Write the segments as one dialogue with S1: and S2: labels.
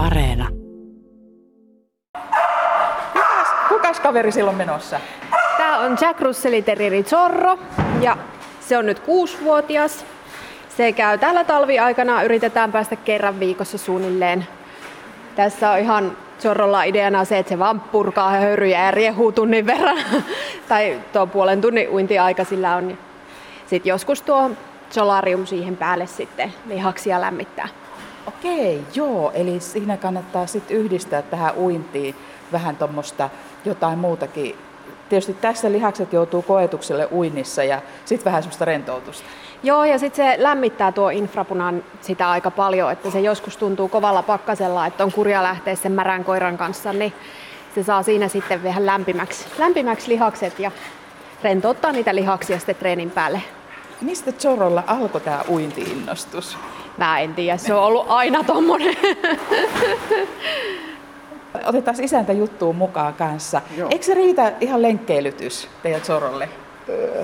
S1: Areena.
S2: Kukas, kukas kaveri silloin menossa?
S3: Tämä on Jack Russellin Terrieri Zorro ja se on nyt kuusivuotias. Se käy tällä talviaikana, yritetään päästä kerran viikossa suunnilleen. Tässä on ihan Zorrolla ideana se, että se vaan purkaa höyryjä ja riehuu tunnin verran. tai tuo puolen tunnin uintiaika sillä on. Sitten joskus tuo solarium siihen päälle sitten lihaksia lämmittää.
S2: Okei, joo, eli siinä kannattaa sitten yhdistää tähän uintiin vähän tuommoista jotain muutakin. Tietysti tässä lihakset joutuu koetukselle uinnissa ja sitten vähän semmoista rentoutusta.
S3: Joo, ja sitten se lämmittää tuo infrapunan sitä aika paljon, että se joskus tuntuu kovalla pakkasella, että on kurja lähteä sen märän koiran kanssa, niin se saa siinä sitten vähän lämpimäksi, lämpimäksi lihakset ja rentouttaa niitä lihaksia sitten treenin päälle.
S2: Mistä Zorrolla alkoi tämä uintiinnostus?
S3: Mä en tiedä, se on ollut aina tommonen.
S2: Otetaan isäntä juttuun mukaan kanssa. Joo. Eikö se riitä ihan lenkkeilytys teidän Zorrolle?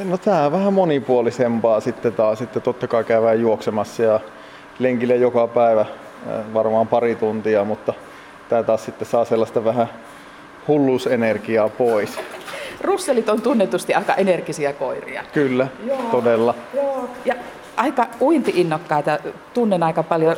S4: No tää on vähän monipuolisempaa sitten taas. Sitten totta kai käydään juoksemassa ja lenkille joka päivä varmaan pari tuntia, mutta tää taas sitten saa sellaista vähän hulluusenergiaa pois.
S2: Russellit on tunnetusti aika energisiä koiria.
S4: Kyllä, Joo. todella.
S2: Joo. Ja aika uintiinnokkaita. Tunnen aika paljon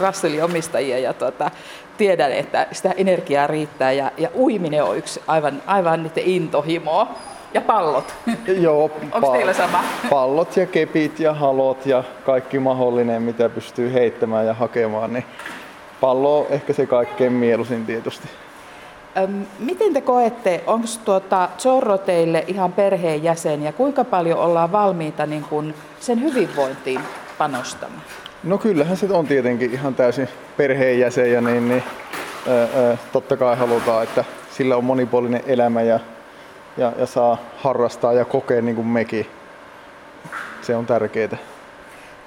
S2: Russellin omistajia ja tuota, tiedän, että sitä energiaa riittää ja, ja uiminen on yksi aivan, aivan niiden intohimoa. Ja pallot.
S4: Joo,
S2: Onko teillä sama?
S4: Pallot ja kepit ja halot ja kaikki mahdollinen, mitä pystyy heittämään ja hakemaan, niin pallo on ehkä se kaikkein mieluisin tietysti.
S2: Miten te koette, onko tuota Zorro teille ihan perheenjäsen ja kuinka paljon ollaan valmiita niin kun sen hyvinvointiin panostamaan?
S4: No kyllähän se on tietenkin ihan täysin perheenjäsen ja niin, niin ää, ää, totta kai halutaan, että sillä on monipuolinen elämä ja, ja, ja saa harrastaa ja kokea niin kuin mekin. Se on tärkeää.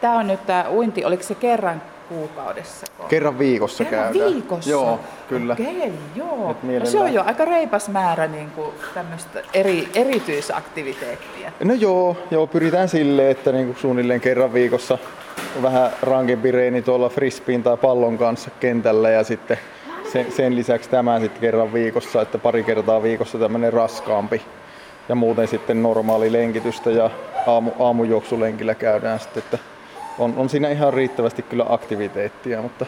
S2: Tämä on nyt tämä uinti, oliko se kerran kuukaudessa?
S4: Kerran viikossa
S2: Kerran
S4: käydään.
S2: viikossa?
S4: Joo, kyllä.
S2: Okei, joo. No se on jo aika reipas määrä niin kuin tämmöistä eri, erityisaktiviteettia.
S4: No joo, joo pyritään sille, että niinku suunnilleen kerran viikossa vähän rankempi reeni tuolla frisbeen tai pallon kanssa kentällä ja sitten sen, sen lisäksi tämä sitten kerran viikossa, että pari kertaa viikossa tämmöinen raskaampi. Ja muuten sitten normaali lenkitystä ja aamu, aamujuoksulenkillä käydään sitten, että on, on siinä ihan riittävästi kyllä aktiviteettia, mutta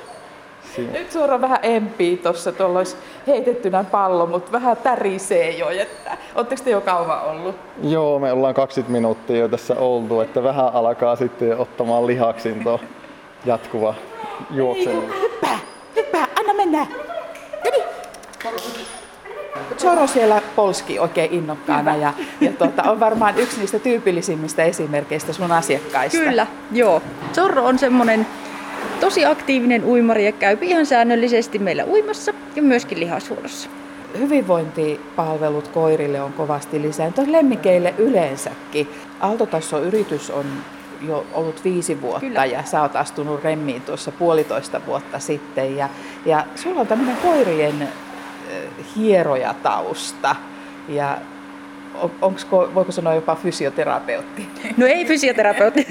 S4: siinä,
S2: Nyt suoraan vähän empii tuossa, tuolla olisi heitettynä pallo, mutta vähän tärisee jo. Että, oletteko te jo kauan ollut?
S4: Joo, me ollaan 20 minuuttia jo tässä oltu, että vähän alkaa sitten ottamaan lihaksin tuo jatkuva juokselu.
S2: Hyppää, hyppää, anna mennä. Noniin. Zoro siellä polski oikein innokkaana ja, ja tuota, on varmaan yksi niistä tyypillisimmistä esimerkkeistä sun asiakkaista.
S5: Kyllä, joo. Zorro on semmoinen tosi aktiivinen uimari ja käy ihan säännöllisesti meillä uimassa ja myöskin lihashuollossa.
S2: Hyvinvointipalvelut koirille on kovasti lisääntynyt, lemmikeille yleensäkin. Aaltotasso yritys on jo ollut viisi vuotta
S5: Kyllä.
S2: ja sä oot astunut remmiin tuossa puolitoista vuotta sitten. Ja, ja sulla on tämmöinen koirien hierojatausta ja on, onko, voiko sanoa jopa fysioterapeutti?
S5: No ei fysioterapeutti,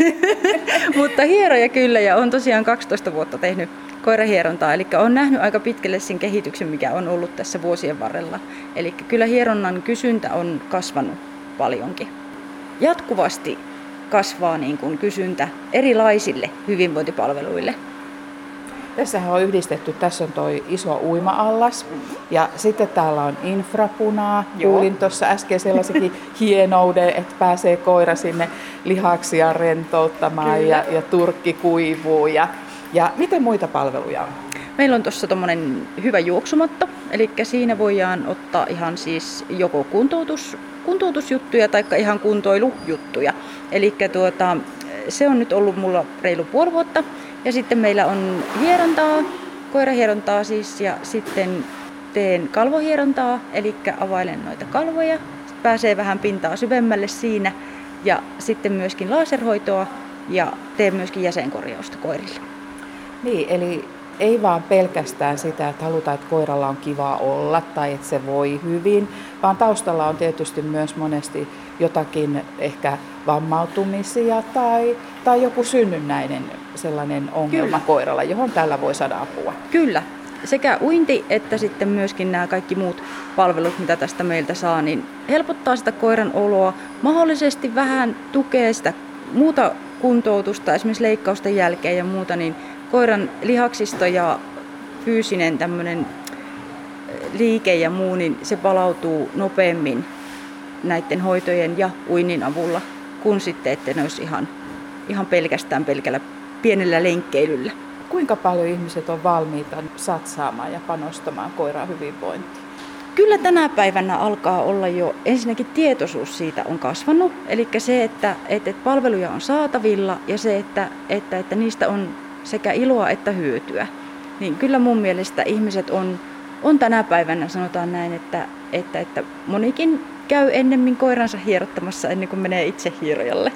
S5: mutta hieroja kyllä ja on tosiaan 12 vuotta tehnyt koirahierontaa, eli on nähnyt aika pitkälle sen kehityksen, mikä on ollut tässä vuosien varrella. Eli kyllä hieronnan kysyntä on kasvanut paljonkin. Jatkuvasti kasvaa niin kuin kysyntä erilaisille hyvinvointipalveluille.
S2: Tässähän on yhdistetty, tässä on toi iso uima-allas ja sitten täällä on infrapunaa.
S5: Joo.
S2: Kuulin tuossa äsken sellaisenkin hienouden, että pääsee koira sinne lihaksia rentouttamaan ja, ja turkki kuivuu. Ja, ja miten muita palveluja on?
S5: Meillä on tuossa tommonen hyvä juoksumatto, eli siinä voidaan ottaa ihan siis joko kuntoutus, kuntoutusjuttuja tai ihan kuntoilujuttuja. Eli tuota, se on nyt ollut mulla reilu puoli vuotta. Ja sitten meillä on hierontaa, koirahierontaa siis, ja sitten teen kalvohierontaa, eli availen noita kalvoja. Pääsee vähän pintaa syvemmälle siinä. Ja sitten myöskin laserhoitoa ja teen myöskin jäsenkorjausta koirille.
S2: Niin, eli ei vaan pelkästään sitä, että halutaan, että koiralla on kiva olla tai että se voi hyvin, vaan taustalla on tietysti myös monesti jotakin ehkä vammautumisia tai, tai joku synnynnäinen sellainen ongelma
S5: Kyllä.
S2: koiralla, johon tällä voi saada apua.
S5: Kyllä. sekä uinti että sitten myöskin nämä kaikki muut palvelut, mitä tästä meiltä saa, niin helpottaa sitä koiran oloa, mahdollisesti vähän tukee sitä muuta kuntoutusta, esimerkiksi leikkausten jälkeen ja muuta, niin koiran lihaksisto ja fyysinen tämmöinen liike ja muu, niin se palautuu nopeammin näiden hoitojen ja uinnin avulla, kun sitten, että ne olisi ihan, ihan pelkästään pelkällä pienellä lenkkeilyllä.
S2: Kuinka paljon ihmiset on valmiita satsaamaan ja panostamaan koiran hyvinvointiin?
S5: Kyllä tänä päivänä alkaa olla jo, ensinnäkin tietoisuus siitä on kasvanut, eli se, että, että, että palveluja on saatavilla ja se, että, että, että niistä on sekä iloa että hyötyä. Niin kyllä mun mielestä ihmiset on, on tänä päivänä, sanotaan näin, että, että, että monikin käy ennemmin koiransa hierottamassa ennen kuin menee itse hierojalle.